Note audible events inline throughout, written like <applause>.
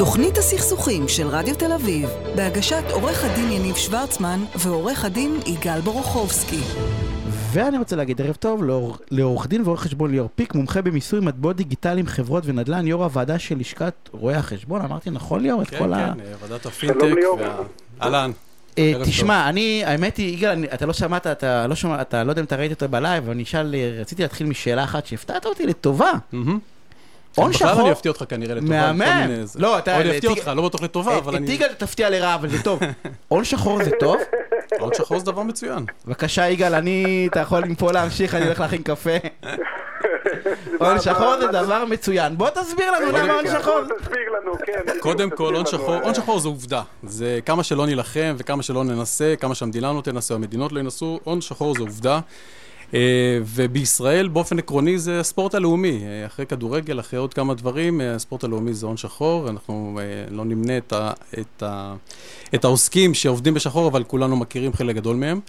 תוכנית הסכסוכים של רדיו תל אביב, בהגשת עורך הדין יניב שוורצמן ועורך הדין יגאל בורוכובסקי. ואני רוצה להגיד ערב טוב לעור, לעורך דין ועורך חשבון ליאור פיק, מומחה במיסוי מטבעות דיגיטליים, חברות ונדל"ן, יו"ר הוועדה של לשכת רואי החשבון, אמרתי נכון ליאור? כן, כן, ה... ועדת הפינטק. אהלן. אה, תשמע, אני, האמת היא, יגאל, אתה לא שמעת, אתה לא שומע, אתה לא יודע אם אתה ראית אותו בלייב, אבל אני אשאל, רציתי להתחיל משאלה אחת שהפתעת אותי לטובה. הון שחור... בכלל אני אפתיע אותך כנראה לטובה. מהמם. לא, אתה... אני אפתיע אותך, לא בטוח לטובה, אבל אני... את יגאל תפתיע לרעה, אבל זה טוב. <laughs> הון שחור זה טוב? הון שחור זה דבר מצוין. בבקשה, יגאל, אני... אתה יכול מפה להמשיך, אני הולך להכין קפה. <laughs> הון שחור זה דבר מצוין. בוא תסביר לנו למה הון שחור. תסביר לנו, כן. קודם כל, הון שחור, הון שחור זה עובדה. זה כמה שלא נילחם וכמה שלא ננסה, כמה שהמדינה לא תנסה, המדינות לא ינסו, הון שחור זה עובדה. אה, ובישראל באופן עקרוני זה הספורט הלאומי, אה, אחרי כדורגל, אחרי עוד כמה דברים, אה, הספורט הלאומי זה הון שחור, אנחנו לא נמנה את, ה, את, ה, את העוסקים שעובדים בשחור, אבל כולנו מכירים חלק גדול מהם.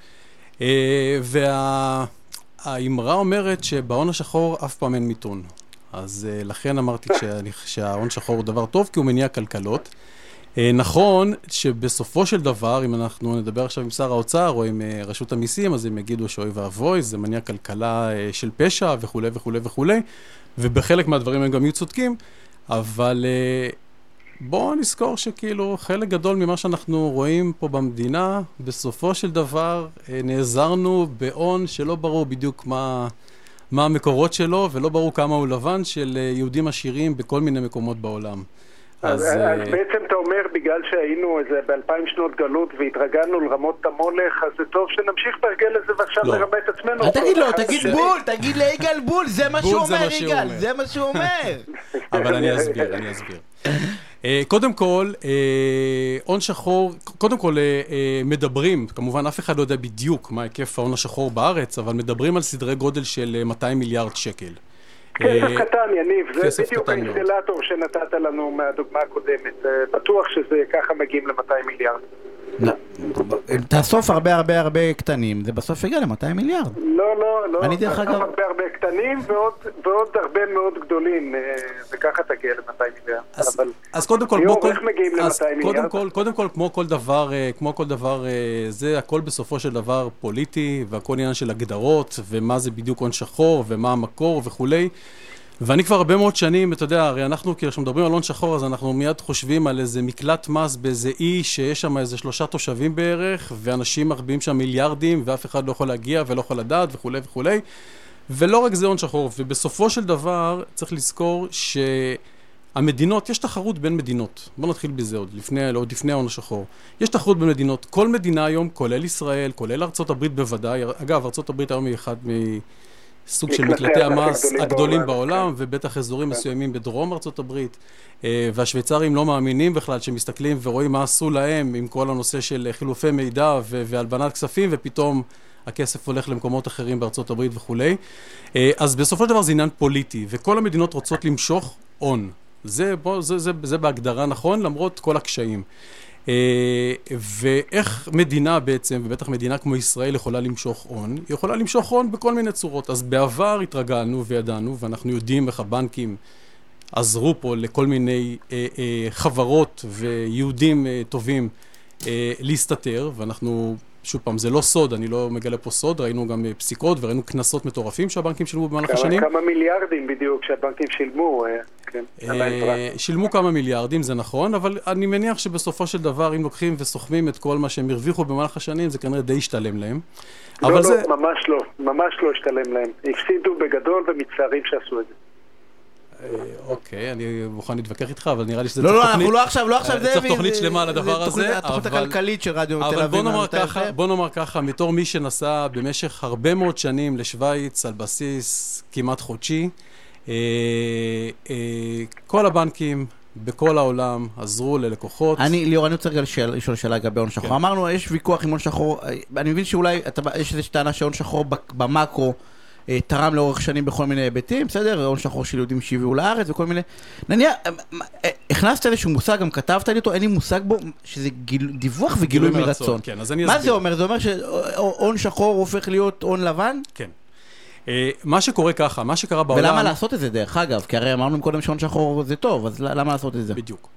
והאמרה אומרת שבהון השחור אף פעם אין מיתון. אז לכן אמרתי שההון שחור הוא דבר טוב, כי הוא מניע כלכלות. אה, נכון שבסופו של דבר, אם אנחנו נדבר עכשיו עם שר האוצר או עם אה, רשות המיסים, אז הם יגידו שאוי ואבוי, זה מניע כלכלה אה, של פשע וכולי וכולי וכולי, ובחלק מהדברים הם גם יהיו צודקים, אבל בואו נזכור שכאילו חלק גדול ממה שאנחנו רואים פה במדינה, בסופו של דבר נעזרנו בהון שלא ברור בדיוק מה... מה המקורות שלו, ולא ברור כמה הוא לבן של יהודים עשירים בכל מיני מקומות בעולם. אז, אז, אז בעצם אתה אומר, בגלל שהיינו איזה באלפיים שנות גלות והתרגלנו לרמות המולך, אז זה טוב שנמשיך בהרגל הזה ועכשיו לא. נרמה את עצמנו. אל תגיד לו, תגיד בול, תגיד ליגאל בול, זה מה שהוא אומר, יגאל, זה מה שהוא אומר. <laughs> אבל אני אסביר, אני אסביר. Uh, קודם כל, אה, הון uh, שחור, קודם כל uh, מדברים, כמובן אף אחד לא יודע בדיוק מה היקף ההון השחור בארץ, אבל מדברים על סדרי גודל של 200 מיליארד שקל. כסף אה, קטן, יניב, זה בדיוק האינסטלטור שנתת לנו מהדוגמה הקודמת. אה, בטוח שזה ככה מגיעים ל-200 מיליארד. תאסוף הרבה הרבה הרבה קטנים, זה בסוף יגיע ל-200 מיליארד. לא, לא, לא. אני דרך אגב... הרבה הרבה קטנים ועוד הרבה מאוד גדולים, אה, וככה תגיע ל-200 מיליארד. אז קודם כל, ליאור, איך מגיעים ל-200 מיליארד? קודם כל, כמו כל דבר, כמו כל דבר, זה הכל בסופו של דבר פוליטי, והכל עניין של הגדרות, ומה זה בדיוק הון שחור, ומה המקור וכולי. ואני כבר הרבה מאוד שנים, אתה יודע, הרי אנחנו, כשאנחנו מדברים על הון שחור, אז אנחנו מיד חושבים על איזה מקלט מס באיזה אי שיש שם איזה שלושה תושבים בערך, ואנשים מחביאים שם מיליארדים, ואף אחד לא יכול להגיע ולא יכול לדעת וכולי וכולי. ולא רק זה הון שחור, ובסופו של דבר צריך לזכור שהמדינות, יש תחרות בין מדינות. בואו נתחיל בזה עוד, לפני, עוד לפני ההון השחור. יש תחרות בין מדינות. כל מדינה היום, כולל ישראל, כולל ארה"ב בוודאי, אגב, ארה"ב היום היא אחד מ... סוג של מקלטי המס הגדולים בעולם, ובטח אזורים כן. מסוימים בדרום ארצות הברית. אה, והשוויצרים לא מאמינים בכלל שמסתכלים ורואים מה עשו להם עם כל הנושא של חילופי מידע והלבנת כספים, ופתאום הכסף הולך למקומות אחרים בארצות הברית וכולי. אה, אז בסופו של דבר זה עניין פוליטי, וכל המדינות רוצות למשוך הון. זה, בוא, זה, זה, זה בהגדרה נכון, למרות כל הקשיים. אה, ואיך מדינה בעצם, ובטח מדינה כמו ישראל יכולה למשוך הון? היא יכולה למשוך הון בכל מיני צורות. אז בעבר התרגלנו וידענו, ואנחנו יודעים איך הבנקים עזרו פה לכל מיני אה, אה, חברות ויהודים אה, טובים אה, להסתתר, ואנחנו שוב פעם, זה לא סוד, אני לא מגלה פה סוד, ראינו גם אה, פסיקות וראינו קנסות מטורפים שהבנקים שילמו במהלך השנים. כמה מיליארדים בדיוק שהבנקים שילמו, אה, כן, אה, שילמו כמה מיליארדים, זה נכון, אבל אני מניח שבסופו של דבר, אם לוקחים וסוכמים את כל מה שהם הרוויחו במהלך השנים, זה כנראה די ישתלם להם. לא, לא, זה... ממש לא, ממש לא השתלם להם. הפסידו בגדול ומצטערים שעשו את זה. אה, אוקיי, אני מוכן להתווכח איתך, אבל נראה לי שזה צריך תוכנית... לא, לא, אנחנו לא עכשיו, לא עכשיו, צריך תוכנית שלמה על הדבר הזה, אבל... התוכנית הכלכלית של רדיו תל אביב. אבל בוא נאמר ככה, בתור מי שנסע במשך הרבה מאוד שנים לשוויץ על בסיס כמעט חודשי, אה, אה, כל הבנקים... בכל העולם עזרו ללקוחות. אני, ליאור, אני רוצה רגע לשאול שאלה לגבי הון שחור. כן. אמרנו, יש ויכוח עם הון שחור, אני מבין שאולי יש איזושהי טענה שהון שחור במקרו אה, תרם לאורך שנים בכל מיני היבטים, בסדר? הון שחור של יהודים שהביאו לארץ וכל מיני... נניח, אה, אה, הכנסת איזשהו מושג, גם כתבת לי אותו, אין לי מושג בו, שזה גיל, דיווח וגילוי מרצון. כן, אז אני אסביר. מה זה אומר? זה אומר שהון שחור הופך להיות הון לבן? כן. מה שקורה ככה, מה שקרה בעולם... ולמה לעשות את זה דרך אגב? כי הרי אמרנו קודם שהון שחור זה טוב, אז למה לעשות את זה? בדיוק.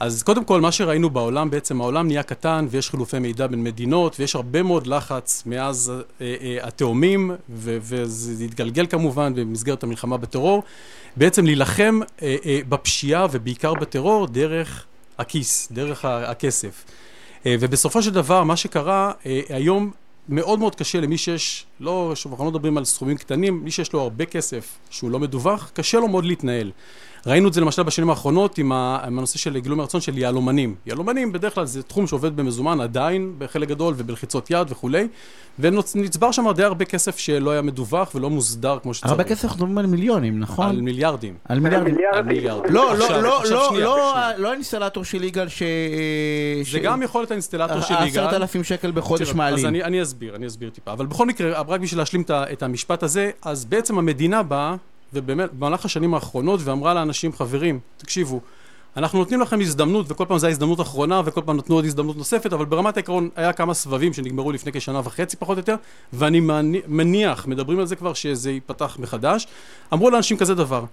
אז קודם כל, מה שראינו בעולם, בעצם העולם נהיה קטן ויש חילופי מידע בין מדינות ויש הרבה מאוד לחץ מאז אה, אה, התאומים, ו- וזה התגלגל כמובן במסגרת המלחמה בטרור, בעצם להילחם אה, אה, בפשיעה ובעיקר בטרור דרך הכיס, דרך הכסף. אה, ובסופו של דבר, מה שקרה, אה, היום מאוד מאוד קשה למי שיש, לא, אנחנו לא מדברים על סכומים קטנים, מי שיש לו הרבה כסף שהוא לא מדווח, קשה לו מאוד להתנהל. ראינו את זה למשל בשנים האחרונות עם, הנושא של גילוי מרצון של יהלומנים. יהלומנים בדרך כלל זה תחום שעובד במזומן עדיין בחלק גדול ובלחיצות יד וכולי, ונצבר שם די הרבה כסף שלא היה מדווח ולא מוסדר כמו שצריך. הרבה כסף אנחנו מדברים על מיליונים, נכון? על מיליארדים. על מיליארדים. על מיליארדים. לא, לא, לא, לא, לא, לא האינסטלטור של יגאל ש... זה גם יכול להיות האינסטלטור של יגאל. עשרת אלפים שקל בחודש מעלים. אז אני אסביר, אני אסביר טיפה. אבל בכל מקרה, רק בשביל להשלים את המשפט הזה, אז בעצם המדינה באה ובאמת, במהלך השנים האחרונות, ואמרה לאנשים, חברים, תקשיבו, אנחנו נותנים לכם הזדמנות, וכל פעם זו ההזדמנות האחרונה, וכל פעם נתנו עוד הזדמנות נוספת, אבל ברמת העיקרון היה כמה סבבים שנגמרו לפני כשנה וחצי פחות או יותר, ואני מניח, מדברים על זה כבר, שזה ייפתח מחדש. אמרו לאנשים כזה דבר,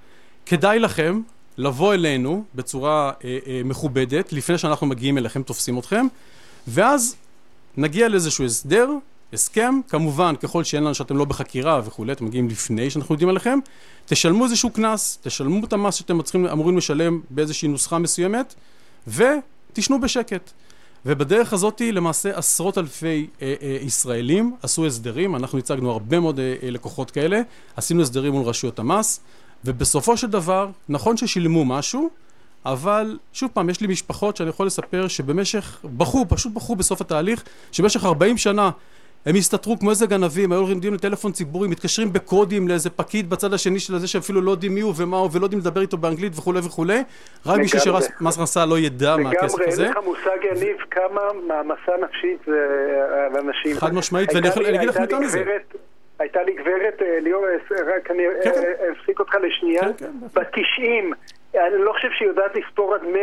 כדאי לכם לבוא אלינו בצורה אה, אה, מכובדת, לפני שאנחנו מגיעים אליכם, תופסים אתכם, ואז נגיע לאיזשהו הסדר, הסכם, כמובן, ככל שאין לנו שאתם לא בחקירה וכולי, אתם מגיעים לפני שאנחנו יודעים עליכם, תשלמו איזשהו קנס, תשלמו את המס שאתם צריכים, אמורים לשלם באיזושהי נוסחה מסוימת, ותשנו בשקט. ובדרך הזאת למעשה עשרות אלפי אה, אה, ישראלים עשו הסדרים, אנחנו הצגנו הרבה מאוד אה, אה, לקוחות כאלה, עשינו הסדרים מול רשויות המס, ובסופו של דבר, נכון ששילמו משהו, אבל שוב פעם, יש לי משפחות שאני יכול לספר שבמשך, בחרו, פשוט בחרו בסוף התהליך, שבמשך 40 שנה הם הסתתרו כמו איזה גנבים, היו הולכים לטלפון ציבורי, מתקשרים בקודים לאיזה פקיד בצד השני של הזה שאפילו לא יודעים מי הוא ומה הוא ולא יודעים לדבר איתו באנגלית וכולי וכולי רק בשביל שמס הכנסה לא ידע מה הכסף הזה. לגמרי, אין לך מושג יניב כמה מעמסה נפשית זה על אנשים. חד משמעית, ואני אגיד לך יותר מזה. הייתה לי גברת, אה, ליאור, אה, רק אני כן, כן. אפסיק אותך לשנייה, כן, בת 90, אני לא חושב שהיא יודעת לספור עד 100.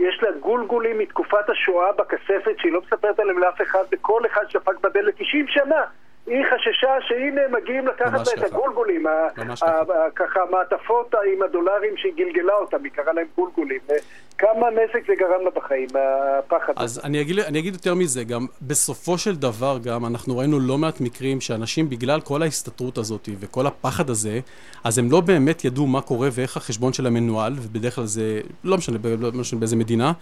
יש לה גולגולים מתקופת השואה בכספת שהיא לא מספרת עליהם לאף אחד, וכל אחד שפק בדלת 90 שנה. היא חששה שהנה מגיעים לקחת לה את הגולגולים, ככה המעטפות עם הדולרים שהיא גלגלה אותם, היא קראה להם גולגולים. כמה נזק זה גרם לה בחיים, הפחד הזה. אז אני אגיד, אני אגיד יותר מזה, גם בסופו של דבר גם אנחנו ראינו לא מעט מקרים שאנשים בגלל כל ההסתתרות הזאת וכל הפחד הזה, אז הם לא באמת ידעו מה קורה ואיך החשבון שלהם מנוהל, ובדרך כלל זה, לא משנה, לא משנה באיזה מדינה.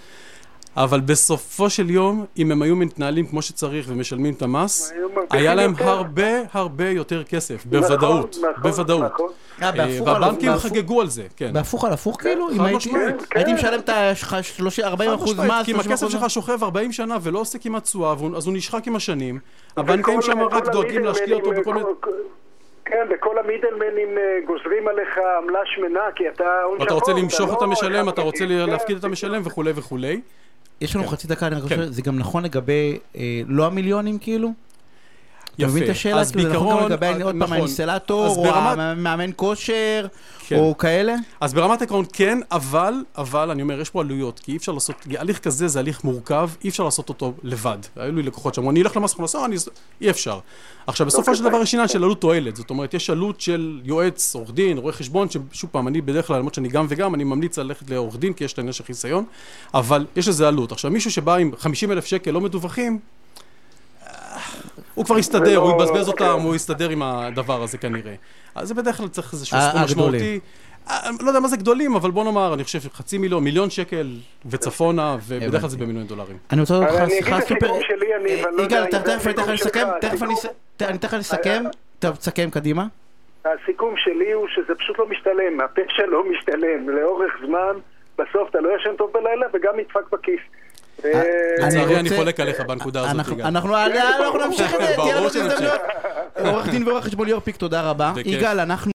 אבל בסופו של יום, אם הם היו מתנהלים כמו שצריך ומשלמים את המס, היה להם יותר. הרבה הרבה יותר כסף, נכון, בוודאות, נכון, בוודאות. נכון. אה, אה, והבנקים חגגו על זה, כן. בהפוך על הפוך כאילו? אם הייתי הייתי משלם את ה-40 אחוז מס, כי אם הכסף שלך שוכב 40 שנה ולא עושה כמעט תשואה, אז הוא נשחק עם השנים, הבנקים שם רק דואגים להשקיע אותו בכל מיני... כן, וכל המידלמנים אה, גוזרים עליך עמלה שמנה, כי אתה... אתה רוצה למשוך את המשלם, אתה רוצה להפקיד את המשלם וכולי וכולי. יש לנו כן. חצי דקה, אני חושב, כן. זה גם נכון לגבי אה, לא המיליונים כאילו? יפה. אתה מבין את השאלה? אז בעיקרון... זה נכון לגבי עוד פעם נכון. האינסטלטור, או המאמן כושר, כן. או כאלה? אז ברמת העקרון כן, אבל, אבל, אני אומר, יש פה עלויות, כי אי אפשר לעשות, הליך כזה זה הליך מורכב, אי אפשר לעשות אותו לבד. היו לי לקוחות שאמרו, אני אלך למס הכנסה, אני... אי אפשר. עכשיו, בסופו של דבר יש עניין של עלות תועלת, זאת אומרת, יש עלות של יועץ, עורך דין, רואה חשבון, ששוב פעם, אני בדרך כלל, למרות שאני גם וגם, אני ממליץ ללכת לעורך דין, כי יש את העניין של חיסיון, אבל יש לזה עלות. עכשיו, מישהו שבא עם 50 אלף שקל לא מדווחים, הוא כבר יסתדר, הוא יבזבז אוקיי. אותם, הוא יסתדר עם הדבר הזה כנראה. אז זה בדרך כלל צריך איזשהו סכום משמעותי. לא יודע מה זה גדולים, אבל בוא נאמר, אני חושב חצי מיליון, מיליון שקל וצפונה, ובדרך כלל זה במיליון דולרים. אני רוצה לומר לך שיחה סופר... יגאל, תכף אני אתן לך לסכם, תכף אני אתן לך לסכם, טוב, תסכם קדימה. הסיכום שלי הוא שזה פשוט לא משתלם, הפשע לא משתלם, לאורך זמן, בסוף אתה לא ישן טוב בלילה וגם נדפק בכיס. אה, לצערי אני חולק עליך בנקודה הזאת, יגאל. אנחנו נמשיך את זה, תהיה לנו הזדמנות. עורך דין ועורך חשבון ליאור פיק, תודה רבה. יגאל, אנחנו...